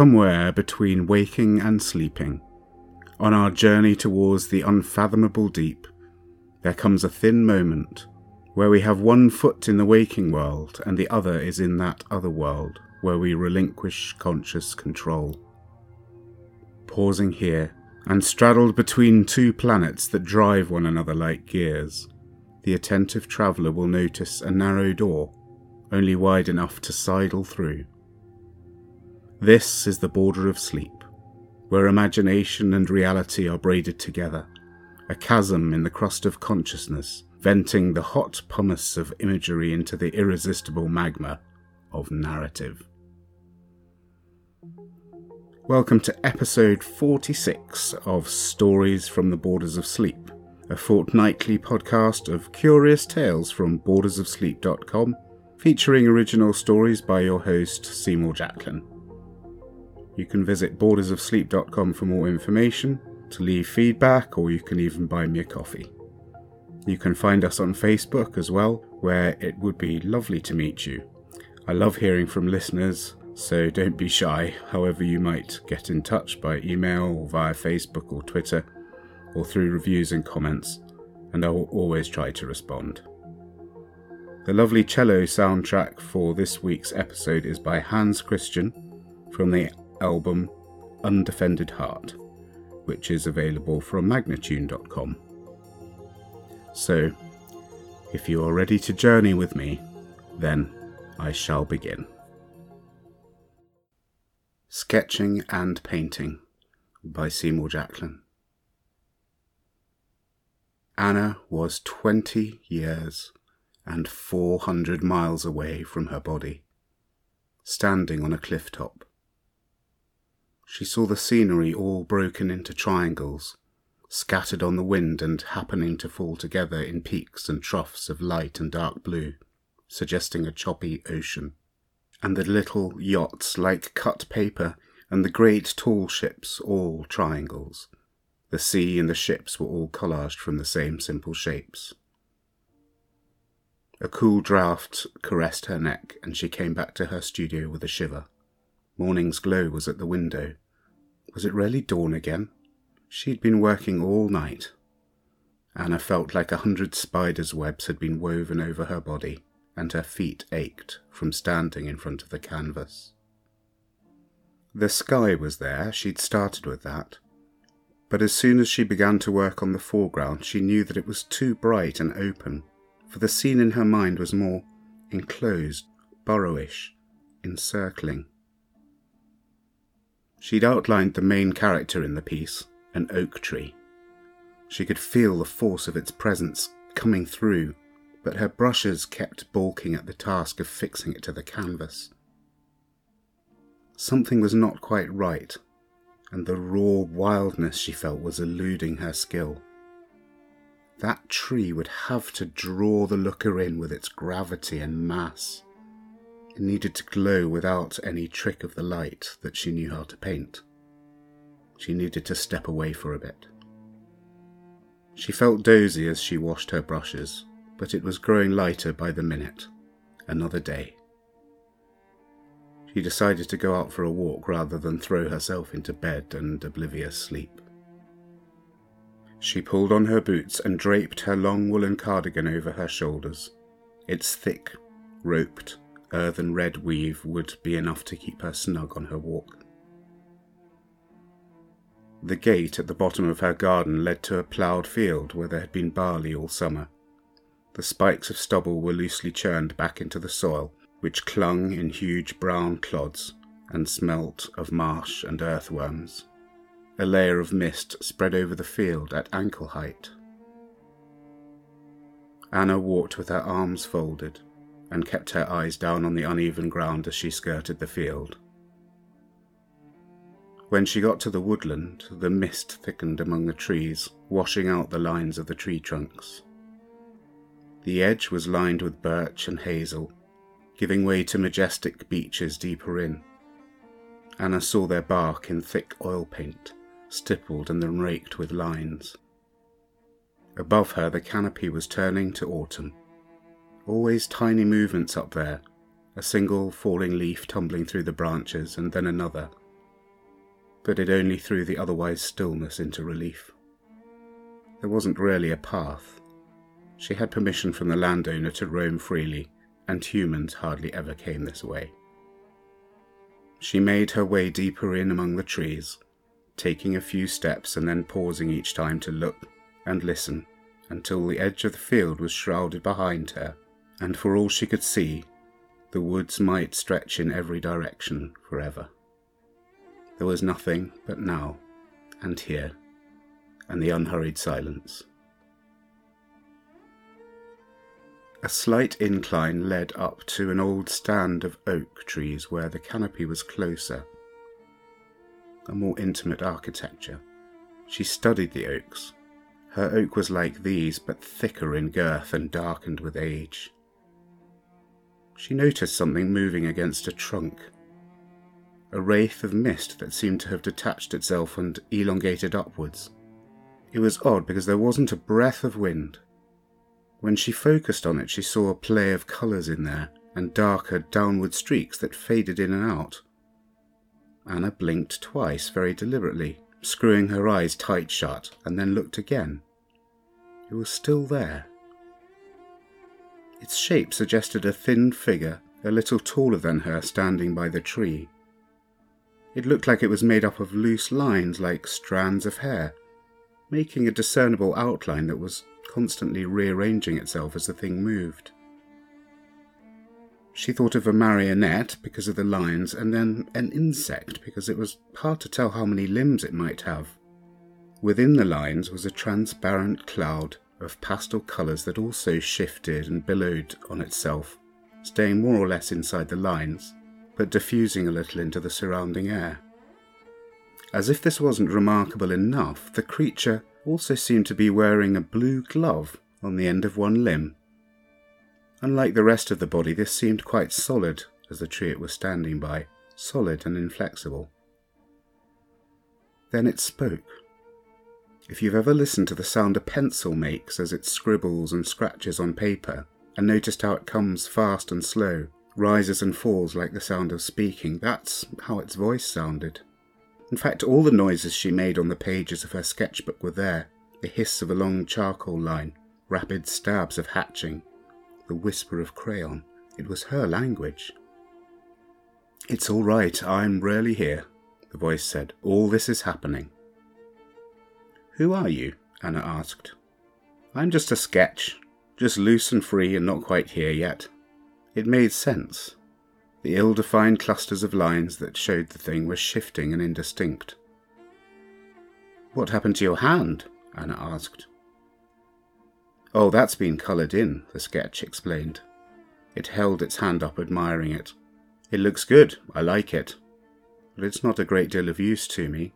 somewhere between waking and sleeping, on our journey towards the unfathomable deep, there comes a thin moment where we have one foot in the waking world and the other is in that other world where we relinquish conscious control. Pausing here, and straddled between two planets that drive one another like gears, the attentive traveller will notice a narrow door, only wide enough to sidle through. This is the border of sleep, where imagination and reality are braided together, a chasm in the crust of consciousness, venting the hot pumice of imagery into the irresistible magma of narrative. Welcome to episode 46 of Stories from the Borders of Sleep, a fortnightly podcast of curious tales from bordersofsleep.com, featuring original stories by your host, Seymour Jacklin. You can visit bordersofsleep.com for more information, to leave feedback, or you can even buy me a coffee. You can find us on Facebook as well, where it would be lovely to meet you. I love hearing from listeners so don't be shy, however, you might get in touch by email or via Facebook or Twitter or through reviews and comments, and I will always try to respond. The lovely cello soundtrack for this week's episode is by Hans Christian from the album Undefended Heart, which is available from magnatune.com. So, if you are ready to journey with me, then I shall begin. Sketching and Painting by Seymour Jacklin. Anna was 20 years and 400 miles away from her body, standing on a cliff top. She saw the scenery all broken into triangles, scattered on the wind and happening to fall together in peaks and troughs of light and dark blue, suggesting a choppy ocean and the little yachts like cut paper, and the great tall ships all triangles. The sea and the ships were all collaged from the same simple shapes. A cool draught caressed her neck, and she came back to her studio with a shiver. Morning's glow was at the window. Was it really dawn again? She'd been working all night. Anna felt like a hundred spiders' webs had been woven over her body and her feet ached from standing in front of the canvas. The sky was there, she'd started with that. But as soon as she began to work on the foreground, she knew that it was too bright and open, for the scene in her mind was more enclosed, burrowish, encircling. She'd outlined the main character in the piece, an oak tree. She could feel the force of its presence coming through but her brushes kept balking at the task of fixing it to the canvas. Something was not quite right, and the raw wildness she felt was eluding her skill. That tree would have to draw the looker in with its gravity and mass. Needed to glow without any trick of the light that she knew how to paint. She needed to step away for a bit. She felt dozy as she washed her brushes, but it was growing lighter by the minute. Another day. She decided to go out for a walk rather than throw herself into bed and oblivious sleep. She pulled on her boots and draped her long woolen cardigan over her shoulders. Its thick, roped, earthen red weave would be enough to keep her snug on her walk. The gate at the bottom of her garden led to a ploughed field where there had been barley all summer. The spikes of stubble were loosely churned back into the soil, which clung in huge brown clods and smelt of marsh and earthworms. A layer of mist spread over the field at ankle height. Anna walked with her arms folded and kept her eyes down on the uneven ground as she skirted the field. When she got to the woodland, the mist thickened among the trees, washing out the lines of the tree trunks. The edge was lined with birch and hazel, giving way to majestic beeches deeper in. Anna saw their bark in thick oil paint, stippled and then raked with lines. Above her, the canopy was turning to autumn. Always tiny movements up there, a single falling leaf tumbling through the branches, and then another, but it only threw the otherwise stillness into relief. There wasn't really a path. She had permission from the landowner to roam freely, and humans hardly ever came this way. She made her way deeper in among the trees, taking a few steps and then pausing each time to look and listen until the edge of the field was shrouded behind her, and for all she could see, the woods might stretch in every direction forever. There was nothing but now and here, and the unhurried silence. A slight incline led up to an old stand of oak trees where the canopy was closer, a more intimate architecture. She studied the oaks. Her oak was like these, but thicker in girth and darkened with age. She noticed something moving against a trunk a wraith of mist that seemed to have detached itself and elongated upwards. It was odd because there wasn't a breath of wind. When she focused on it, she saw a play of colours in there and darker downward streaks that faded in and out. Anna blinked twice very deliberately, screwing her eyes tight shut, and then looked again. It was still there. Its shape suggested a thin figure, a little taller than her, standing by the tree. It looked like it was made up of loose lines like strands of hair, making a discernible outline that was constantly rearranging itself as the thing moved. She thought of a marionette because of the lines, and then an insect because it was hard to tell how many limbs it might have. Within the lines was a transparent cloud of pastel colours that also shifted and billowed on itself, staying more or less inside the lines but diffusing a little into the surrounding air. As if this wasn't remarkable enough, the creature also seemed to be wearing a blue glove on the end of one limb. Unlike the rest of the body, this seemed quite solid as the tree it was standing by, solid and inflexible. Then it spoke. If you've ever listened to the sound a pencil makes as it scribbles and scratches on paper, and noticed how it comes fast and slow, rises and falls like the sound of speaking. That's how its voice sounded. In fact, all the noises she made on the pages of her sketchbook were there the hiss of a long charcoal line, rapid stabs of hatching, the whisper of crayon. It was her language. It's all right, I'm really here, the voice said. All this is happening. Who are you? Anna asked. I'm just a sketch, just loose and free and not quite here yet. It made sense. The ill defined clusters of lines that showed the thing were shifting and indistinct. What happened to your hand? Anna asked. Oh, that's been coloured in, the sketch explained. It held its hand up, admiring it. It looks good, I like it, but it's not a great deal of use to me.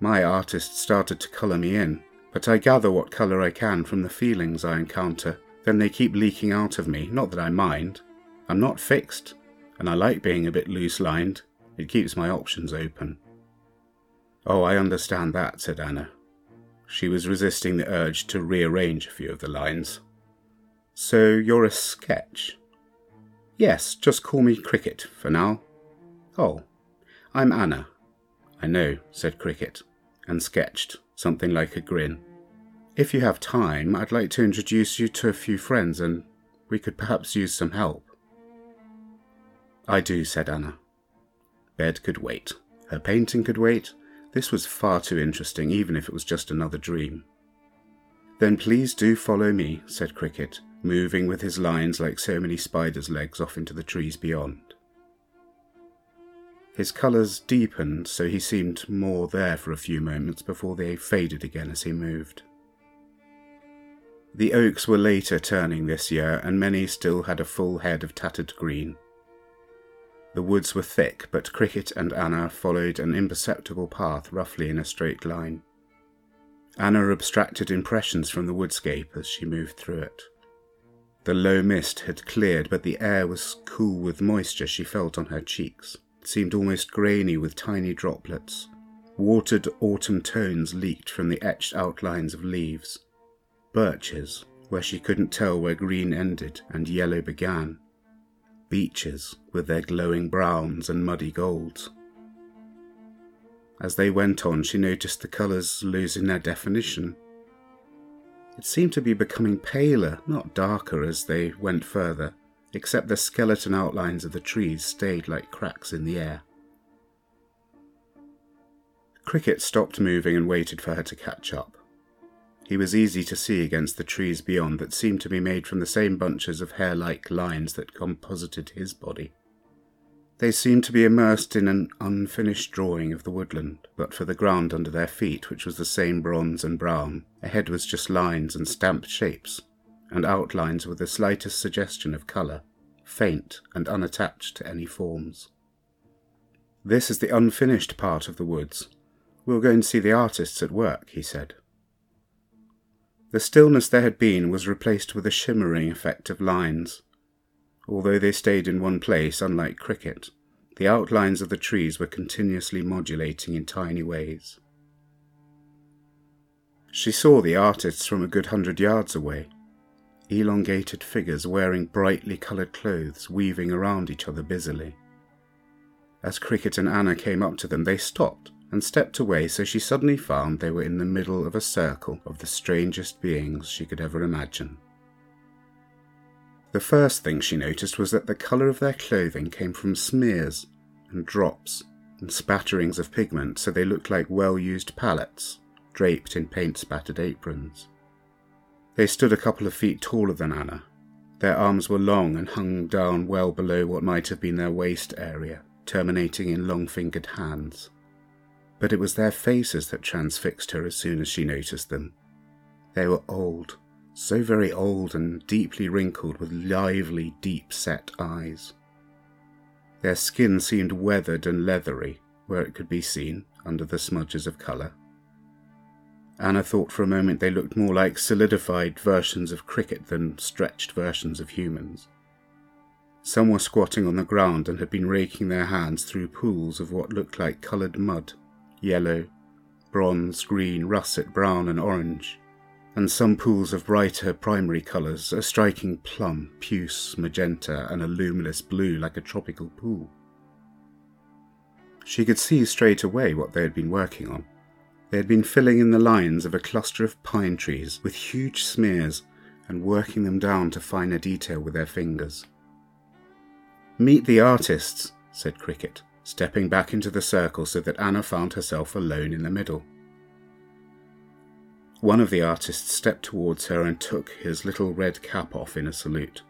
My artist started to colour me in, but I gather what colour I can from the feelings I encounter then they keep leaking out of me. Not that I mind. I'm not fixed, and I like being a bit loose lined. It keeps my options open. Oh, I understand that, said Anna. She was resisting the urge to rearrange a few of the lines. So you're a sketch? Yes, just call me Cricket for now. Oh, I'm Anna. I know, said Cricket, and sketched something like a grin. If you have time, I'd like to introduce you to a few friends and we could perhaps use some help. I do, said Anna. Bed could wait. Her painting could wait. This was far too interesting, even if it was just another dream. Then please do follow me, said Cricket, moving with his lines like so many spiders' legs off into the trees beyond. His colours deepened, so he seemed more there for a few moments before they faded again as he moved. The oaks were later turning this year, and many still had a full head of tattered green. The woods were thick, but Cricket and Anna followed an imperceptible path roughly in a straight line. Anna abstracted impressions from the woodscape as she moved through it. The low mist had cleared, but the air was cool with moisture she felt on her cheeks. Seemed almost grainy with tiny droplets. Watered autumn tones leaked from the etched outlines of leaves birches, where she couldn't tell where green ended and yellow began, beeches with their glowing browns and muddy golds. As they went on, she noticed the colours losing their definition. It seemed to be becoming paler, not darker, as they went further, except the skeleton outlines of the trees stayed like cracks in the air. Cricket stopped moving and waited for her to catch up. He was easy to see against the trees beyond that seemed to be made from the same bunches of hair like lines that composited his body. They seemed to be immersed in an unfinished drawing of the woodland, but for the ground under their feet, which was the same bronze and brown, ahead was just lines and stamped shapes, and outlines with the slightest suggestion of colour, faint and unattached to any forms. This is the unfinished part of the woods. We'll go and see the artists at work, he said. The stillness there had been was replaced with a shimmering effect of lines, Although they stayed in one place, unlike cricket, the outlines of the trees were continuously modulating in tiny ways. She saw the artists from a good hundred yards away, elongated figures wearing brightly coloured clothes, weaving around each other busily. As Cricket and Anna came up to them, they stopped and stepped away, so she suddenly found they were in the middle of a circle of the strangest beings she could ever imagine. The first thing she noticed was that the colour of their clothing came from smears and drops and spatterings of pigment, so they looked like well used palettes, draped in paint spattered aprons. They stood a couple of feet taller than Anna. Their arms were long and hung down well below what might have been their waist area, terminating in long fingered hands. But it was their faces that transfixed her as soon as she noticed them. They were old, so very old and deeply wrinkled with lively, deep set eyes. Their skin seemed weathered and leathery where it could be seen under the smudges of colour. Anna thought for a moment they looked more like solidified versions of cricket than stretched versions of humans. Some were squatting on the ground and had been raking their hands through pools of what looked like coloured mud yellow, bronze, green, russet, brown, and orange and some pools of brighter primary colours, a striking plum, puce, magenta, and a luminous blue like a tropical pool. She could see straight away what they had been working on. They had been filling in the lines of a cluster of pine trees with huge smears and working them down to finer detail with their fingers. Meet the artists, said Cricket, stepping back into the circle so that Anna found herself alone in the middle. One of the artists stepped towards her and took his little red cap off in a salute.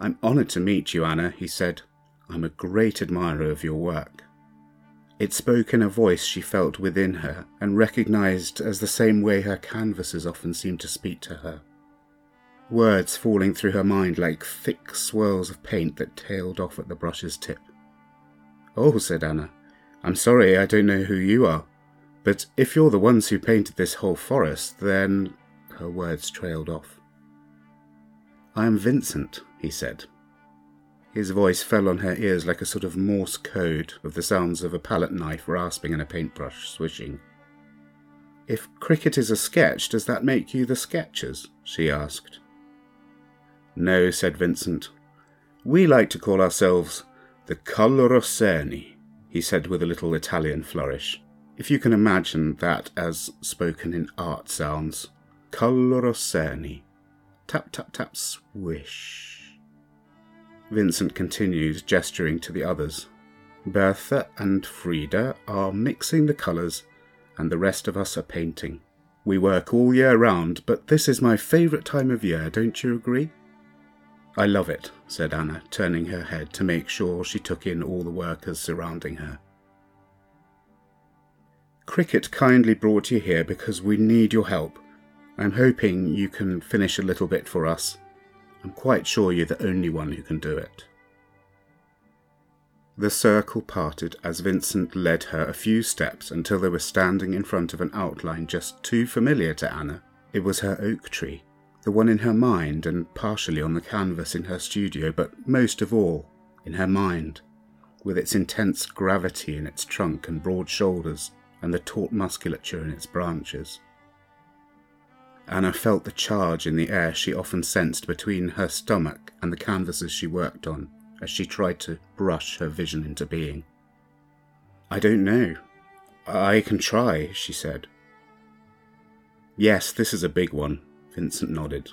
I'm honoured to meet you, Anna, he said. I'm a great admirer of your work. It spoke in a voice she felt within her and recognised as the same way her canvases often seemed to speak to her. Words falling through her mind like thick swirls of paint that tailed off at the brush's tip. Oh, said Anna, I'm sorry, I don't know who you are. But if you're the ones who painted this whole forest, then. Her words trailed off. I am Vincent, he said. His voice fell on her ears like a sort of Morse code of the sounds of a palette knife rasping and a paintbrush swishing. If cricket is a sketch, does that make you the sketchers? she asked. No, said Vincent. We like to call ourselves the Coloroscerni, he said with a little Italian flourish. If you can imagine that as spoken in art sounds. Coloroscerni. Tap, tap, tap, swish. Vincent continued, gesturing to the others. Bertha and Frida are mixing the colours, and the rest of us are painting. We work all year round, but this is my favourite time of year, don't you agree? I love it, said Anna, turning her head to make sure she took in all the workers surrounding her. Cricket kindly brought you here because we need your help. I'm hoping you can finish a little bit for us. I'm quite sure you're the only one who can do it. The circle parted as Vincent led her a few steps until they were standing in front of an outline just too familiar to Anna. It was her oak tree, the one in her mind and partially on the canvas in her studio, but most of all, in her mind, with its intense gravity in its trunk and broad shoulders and the taut musculature in its branches. Anna felt the charge in the air she often sensed between her stomach and the canvases she worked on as she tried to brush her vision into being. I don't know. I can try, she said. Yes, this is a big one, Vincent nodded.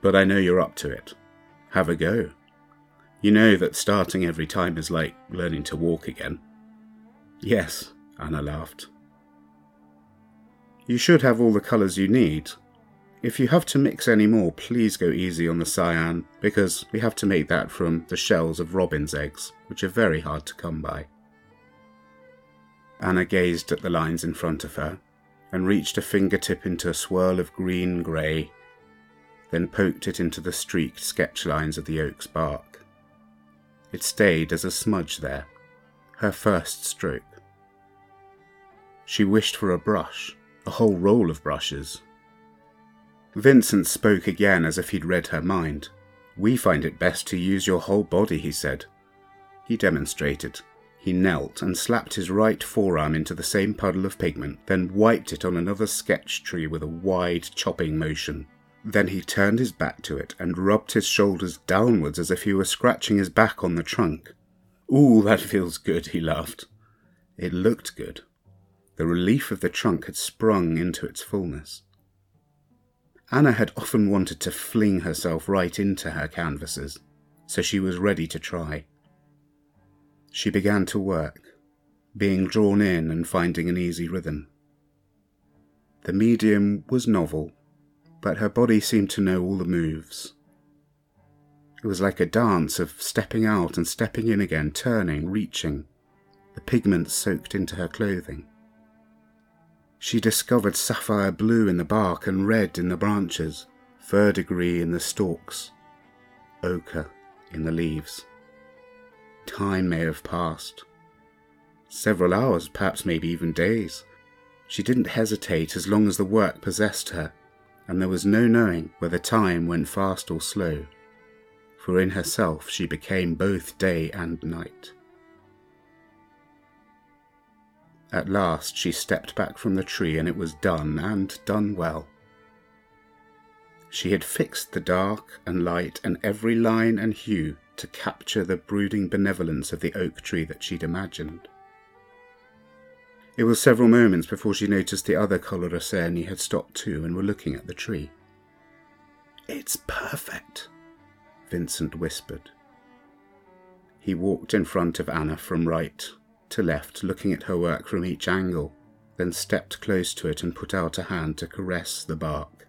But I know you're up to it. Have a go. You know that starting every time is like learning to walk again. Yes, Anna laughed. You should have all the colours you need. If you have to mix any more, please go easy on the cyan, because we have to make that from the shells of robin's eggs, which are very hard to come by. Anna gazed at the lines in front of her and reached a fingertip into a swirl of green grey, then poked it into the streaked sketch lines of the oak's bark. It stayed as a smudge there, her first stroke. She wished for a brush, a whole roll of brushes. Vincent spoke again as if he'd read her mind. We find it best to use your whole body, he said. He demonstrated. He knelt and slapped his right forearm into the same puddle of pigment, then wiped it on another sketch tree with a wide chopping motion. Then he turned his back to it and rubbed his shoulders downwards as if he were scratching his back on the trunk. Ooh, that feels good, he laughed. It looked good. The relief of the trunk had sprung into its fullness. Anna had often wanted to fling herself right into her canvases, so she was ready to try. She began to work, being drawn in and finding an easy rhythm. The medium was novel, but her body seemed to know all the moves. It was like a dance of stepping out and stepping in again, turning, reaching, the pigment soaked into her clothing. She discovered sapphire blue in the bark and red in the branches, verdigris in the stalks, ochre in the leaves. Time may have passed. Several hours, perhaps maybe even days. She didn't hesitate as long as the work possessed her, and there was no knowing whether time went fast or slow, for in herself she became both day and night. At last she stepped back from the tree, and it was done, and done well. She had fixed the dark and light and every line and hue to capture the brooding benevolence of the oak tree that she'd imagined. It was several moments before she noticed the other Coloracerni had stopped too and were looking at the tree. It's perfect, Vincent whispered. He walked in front of Anna from right to left, looking at her work from each angle, then stepped close to it and put out a hand to caress the bark.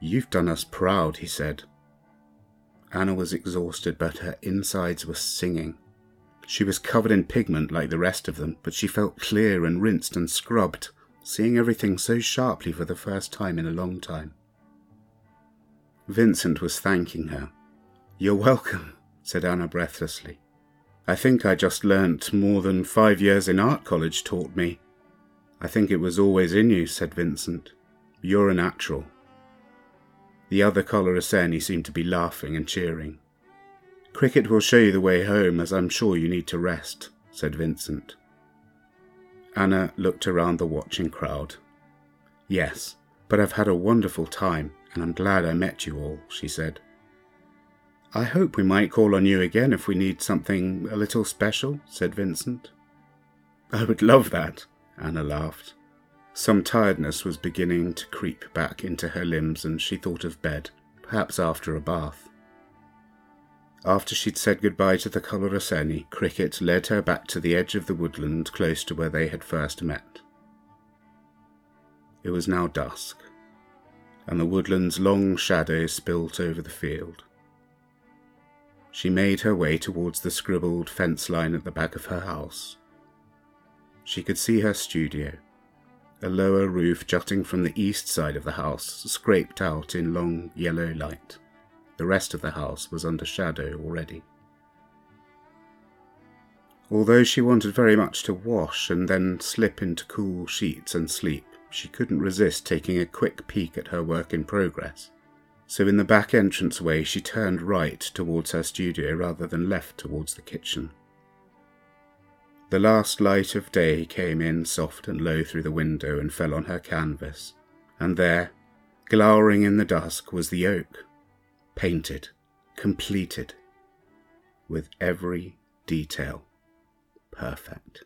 You've done us proud, he said, Anna was exhausted, but her insides were singing. She was covered in pigment like the rest of them, but she felt clear and rinsed and scrubbed, seeing everything so sharply for the first time in a long time. Vincent was thanking her. You're welcome, said Anna breathlessly. I think I just learnt more than five years in art college taught me. I think it was always in you, said Vincent. You're a natural. The other Coloracerni seemed to be laughing and cheering. Cricket will show you the way home, as I'm sure you need to rest, said Vincent. Anna looked around the watching crowd. Yes, but I've had a wonderful time, and I'm glad I met you all, she said. I hope we might call on you again if we need something a little special, said Vincent. I would love that, Anna laughed. Some tiredness was beginning to creep back into her limbs, and she thought of bed, perhaps after a bath. After she'd said goodbye to the Coloracerni, Cricket led her back to the edge of the woodland close to where they had first met. It was now dusk, and the woodland's long shadows spilt over the field. She made her way towards the scribbled fence line at the back of her house. She could see her studio, a lower roof jutting from the east side of the house, scraped out in long yellow light. The rest of the house was under shadow already. Although she wanted very much to wash and then slip into cool sheets and sleep, she couldn't resist taking a quick peek at her work in progress. So in the back entranceway she turned right towards her studio rather than left towards the kitchen. The last light of day came in soft and low through the window and fell on her canvas, and there, glowering in the dusk, was the oak, painted, completed, with every detail perfect.